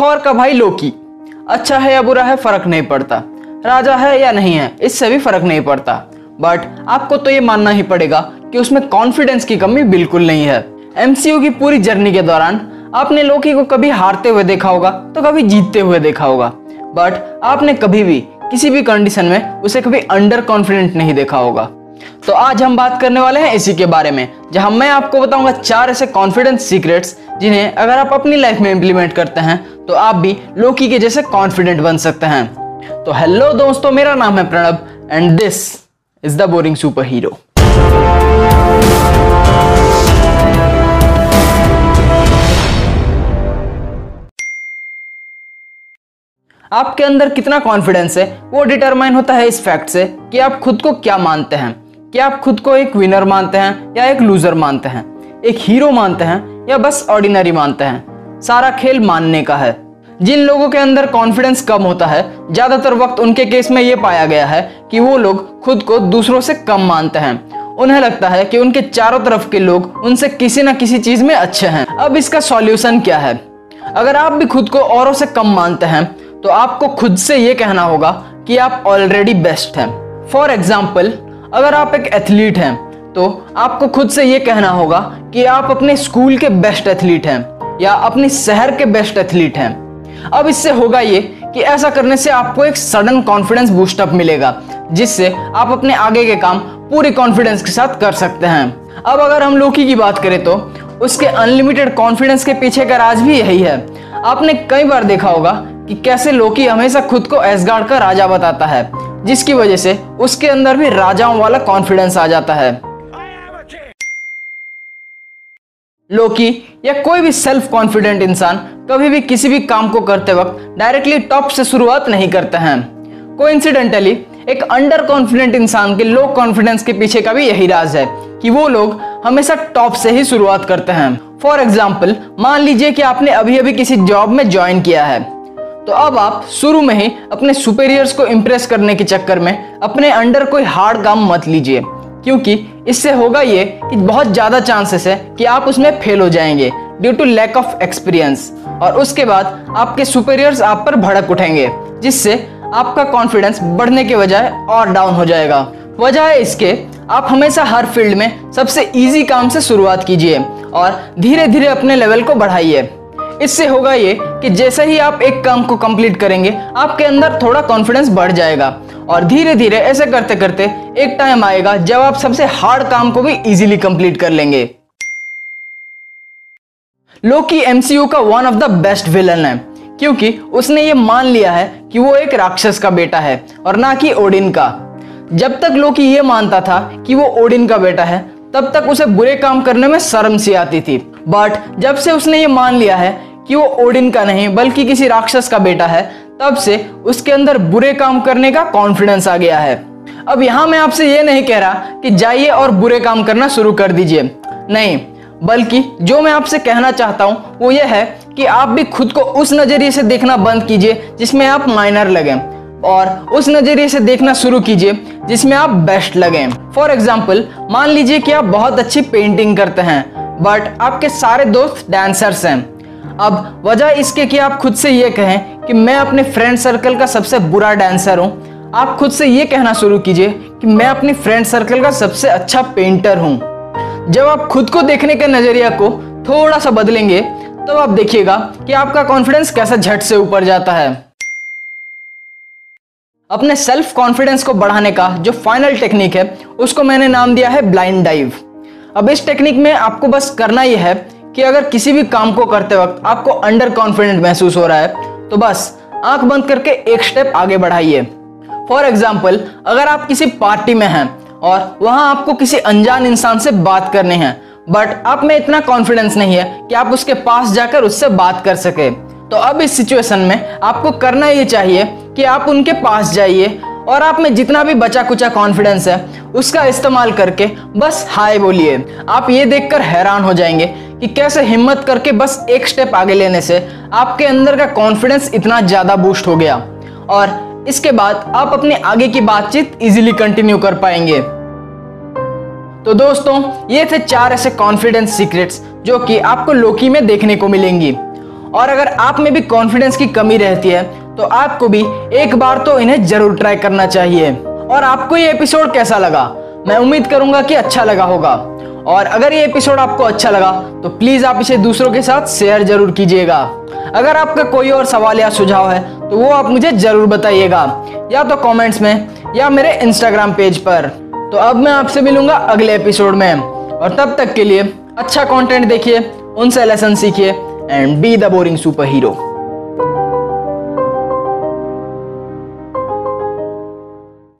Thor का भाई लोकी। अच्छा है या बुरा है, फ़र्क नहीं पड़ता। राजा है या नहीं है, इससे भी फ़र्क नहीं पड़ता। बट आपको तो ये मानना ही पड़ेगा कि उसमें कॉन्फिडेंस की कमी बिल्कुल नहीं है। एमसीयू की पूरी जर्नी के दौरान आपने लोकी को कभी हारते हुए देखा होगा तो कभी जीतते हुए देखा होगा। बट आपने कभी भी, किसी भी कंडीशन में उसे कभी अंडर कॉन्फिडेंट नहीं देखा होगा। तो आज हम बात करने वाले हैं इसी के बारे में, जहाँ मैं आपको बताऊँगा चार ऐसे कॉन्फिडेंस सीक्रेट्स जिन्हें अगर आप अपनी लाइफ में इंप्लीमेंट करते हैं तो आप भी लोकी के जैसे कॉन्फिडेंट बन सकते हैं। तो हेलो दोस्तों, मेरा नाम है Pranab and this is the boring superhero आपके अंदर कितना कॉन्फिडेंस है, वो डिटरमाइन होता है इस फैक्ट से कि आप खुद को क्या मानते हैं। क्या आप खुद को एक विनर मानते हैं या एक लूजर मानते हैं। एक हीरो मानते हैं या बस ऑर्डिनरी मानते हैं। सारा खेल मानने का है। जिन लोगों के अंदर कॉन्फिडेंस कम होता है, ज़्यादातर वक्त उनके केस में ये पाया गया है कि वो लोग खुद को दूसरों से कम मानते हैं। उन्हें लगता है कि उनके चारों तरफ़ के लोग उनसे किसी ना किसी चीज़ में अच्छे हैं। अब इसका सॉल्यूशन क्या है? अगर आप भी खुद को औरों से कम मानते हैं तो आपको खुद से ये कहना होगा कि आप ऑलरेडी बेस्ट हैं। फॉर एग्ज़ाम्पल अगर आप एक एथलीट हैं तो आपको खुद से ये कहना होगा कि आप अपने स्कूल के बेस्ट एथलीट हैं। या अपने शहर के बेस्ट एथलीट हैं। अब इससे होगा ये कि ऐसा करने से आपको एक सडन कॉन्फिडेंस बूस्टअप मिलेगा, जिससे आप अपने आगे के काम पूरी कॉन्फिडेंस के साथ कर सकते हैं। अब अगर हम लोकी की बात करें तो उसके अनलिमिटेड कॉन्फिडेंस के पीछे का राज भी यही है। आपने कई बार देखा होगा कि कैसे लोकी हमेशा खुद को एसगार्ड का राजा बताता है, जिसकी वजह से उसके अंदर भी राजाओं वाला कॉन्फिडेंस आ जाता है। लोकी या कोई भी सेल्फ कॉन्फिडेंट इंसान कभी भी किसी भी काम को करते वक्त डायरेक्टली टॉप से शुरुआत नहीं करते हैं। कोइंसिडेंटली एक अंडर कॉन्फिडेंट इंसान के लो कॉन्फिडेंस के पीछे का भी यही राज है कि वो लोग हमेशा टॉप से ही शुरुआत करते हैं। फॉर एग्ज़ाम्पल मान लीजिए कि आपने अभी अभी किसी जॉब में ज्वाइन किया है। तो अब आप शुरू में ही अपने सुपेरियर्स को इम्प्रेस करने के चक्कर में अपने अंडर कोई हार्ड काम मत लीजिए, क्योंकि इससे होगा ये कि बहुत ज़्यादा चांसेस है कि आप उसमें फेल हो जाएँगे due to lack of experience और उसके बाद आपके सुपेरियर्स आप पर भड़क उठेंगे, जिससे आपका कॉन्फिडेंस बढ़ने के बजाय और डाउन हो जाएगा। वजह है इसके, आप हमेशा हर फ़ील्ड में सबसे इजी काम से शुरुआत कीजिए और धीरे धीरे अपने लेवल को बढ़ाइए। इससे होगा ये कि जैसे ही आप एक काम को कंप्लीट करेंगे, आपके अंदर थोड़ा कॉन्फिडेंस बढ़ जाएगा। और धीरे धीरे ऐसे करते करते एक टाइम आएगा जब आप सबसे हार्ड काम को भी इजीली कंप्लीट कर लेंगे। लोकी एमसीयू का one of the best villain है, क्योंकि उसने ये मान लिया है कि वो एक राक्षस का बेटा है और ना कि ओडिन का। जब तक लोकी ये मानता था कि वो ओडिन का बेटा है, तब तक उसे बुरे काम करने में शर्म सी आती थी। बट जब से उसने ये मान लिया है कि वो ओडिन का नहीं, बल्कि किसी राक्षस का बेटा है तब से उसके अंदर बुरे काम करने का कॉन्फिडेंस आ गया है। अब यहाँ मैं आपसे ये नहीं कह रहा कि जाइए और बुरे काम करना शुरू कर दीजिए। नहीं, बल्कि जो मैं आपसे कहना चाहता हूँ, वो ये है कि आप भी खुद को उस नज़रिए से देखना बंद कीजिए जिसमें आप माइनर लगे और उस नज़रिए से देखना शुरू कीजिए जिसमें आप बेस्ट लगे। फॉर एग्ज़ाम्पल मान लीजिए कि आप बहुत अच्छी पेंटिंग करते हैं बट आपके सारे दोस्त डांसर्स हैं। अब वजह इसके कि आप खुद से ये कहें कि मैं अपने फ्रेंड सर्कल का सबसे बुरा डांसर हूँ। आप खुद से ये कहना शुरू कीजिए कि मैं अपनी फ्रेंड सर्कल का सबसे अच्छा पेंटर हूँ। जब आप खुद को देखने के नज़रिया को थोड़ा सा बदलेंगे तो आप देखिएगा कि आपका कॉन्फिडेंस कैसा झट से ऊपर जाता है। अपने सेल्फ कॉन्फिडेंस को बढ़ाने का जो फाइनल टेक्निक है, उसको मैंने नाम दिया है ब्लाइंड डाइव अब इस टेक्निक में आपको बस करना यह है कि अगर किसी भी काम को करते वक्त आपको अंडर कॉन्फिडेंट महसूस हो रहा है तो बस, आँख बंद करके एक स्टेप आगे बढ़ाइए। फॉर एग्ज़ाम्पल अगर आप किसी पार्टी में हैं और वहाँ आपको किसी अनजान इंसान से बात करनी है बट आप में इतना कॉन्फिडेंस नहीं है कि आप उसके पास जाकर उससे बात कर सके तो अब इस सिचुएशन में आपको करना ये चाहिए कि आप उनके पास जाइए और आप में जितना भी बचा कुचा कॉन्फिडेंस है, उसका इस्तेमाल करके बस हाय बोलिए। आप ये देखकर हैरान हो जाएँगे कि कैसे हिम्मत करके बस एक स्टेप आगे लेने से आपके अंदर का कॉन्फिडेंस इतना ज़्यादा बूस्ट हो गया। और इसके बाद आप अपने आगे की बातचीत इजीली कंटिन्यू कर पाएँगे। तो दोस्तों, ये थे चार ऐसे कॉन्फिडेंस सीक्रेट्स जो कि आपको लोकी में देखने को मिलेंगी। और अगर आप में भी कॉन्फिडेंस की कमी रहती है तो आपको भी एक बार तो इन्हें ज़रूर ट्राई करना चाहिए। और आपको ये एपिसोड कैसा लगा? मैं उम्मीद करूँगा कि अच्छा लगा होगा। और अगर ये एपिसोड आपको अच्छा लगा तो प्लीज़ आप इसे दूसरों के साथ शेयर ज़रूर कीजिएगा। अगर आपका कोई और सवाल या सुझाव है तो वो आप मुझे ज़रूर बताइएगा, या तो कमेंट्स में, या मेरे इंस्टाग्राम पेज पर। तो अब मैं आपसे मिलूँगा अगले एपिसोड में। और तब तक के लिए अच्छा कंटेंट देखिए, उनसे लेसन सीखिए and be the boring superhero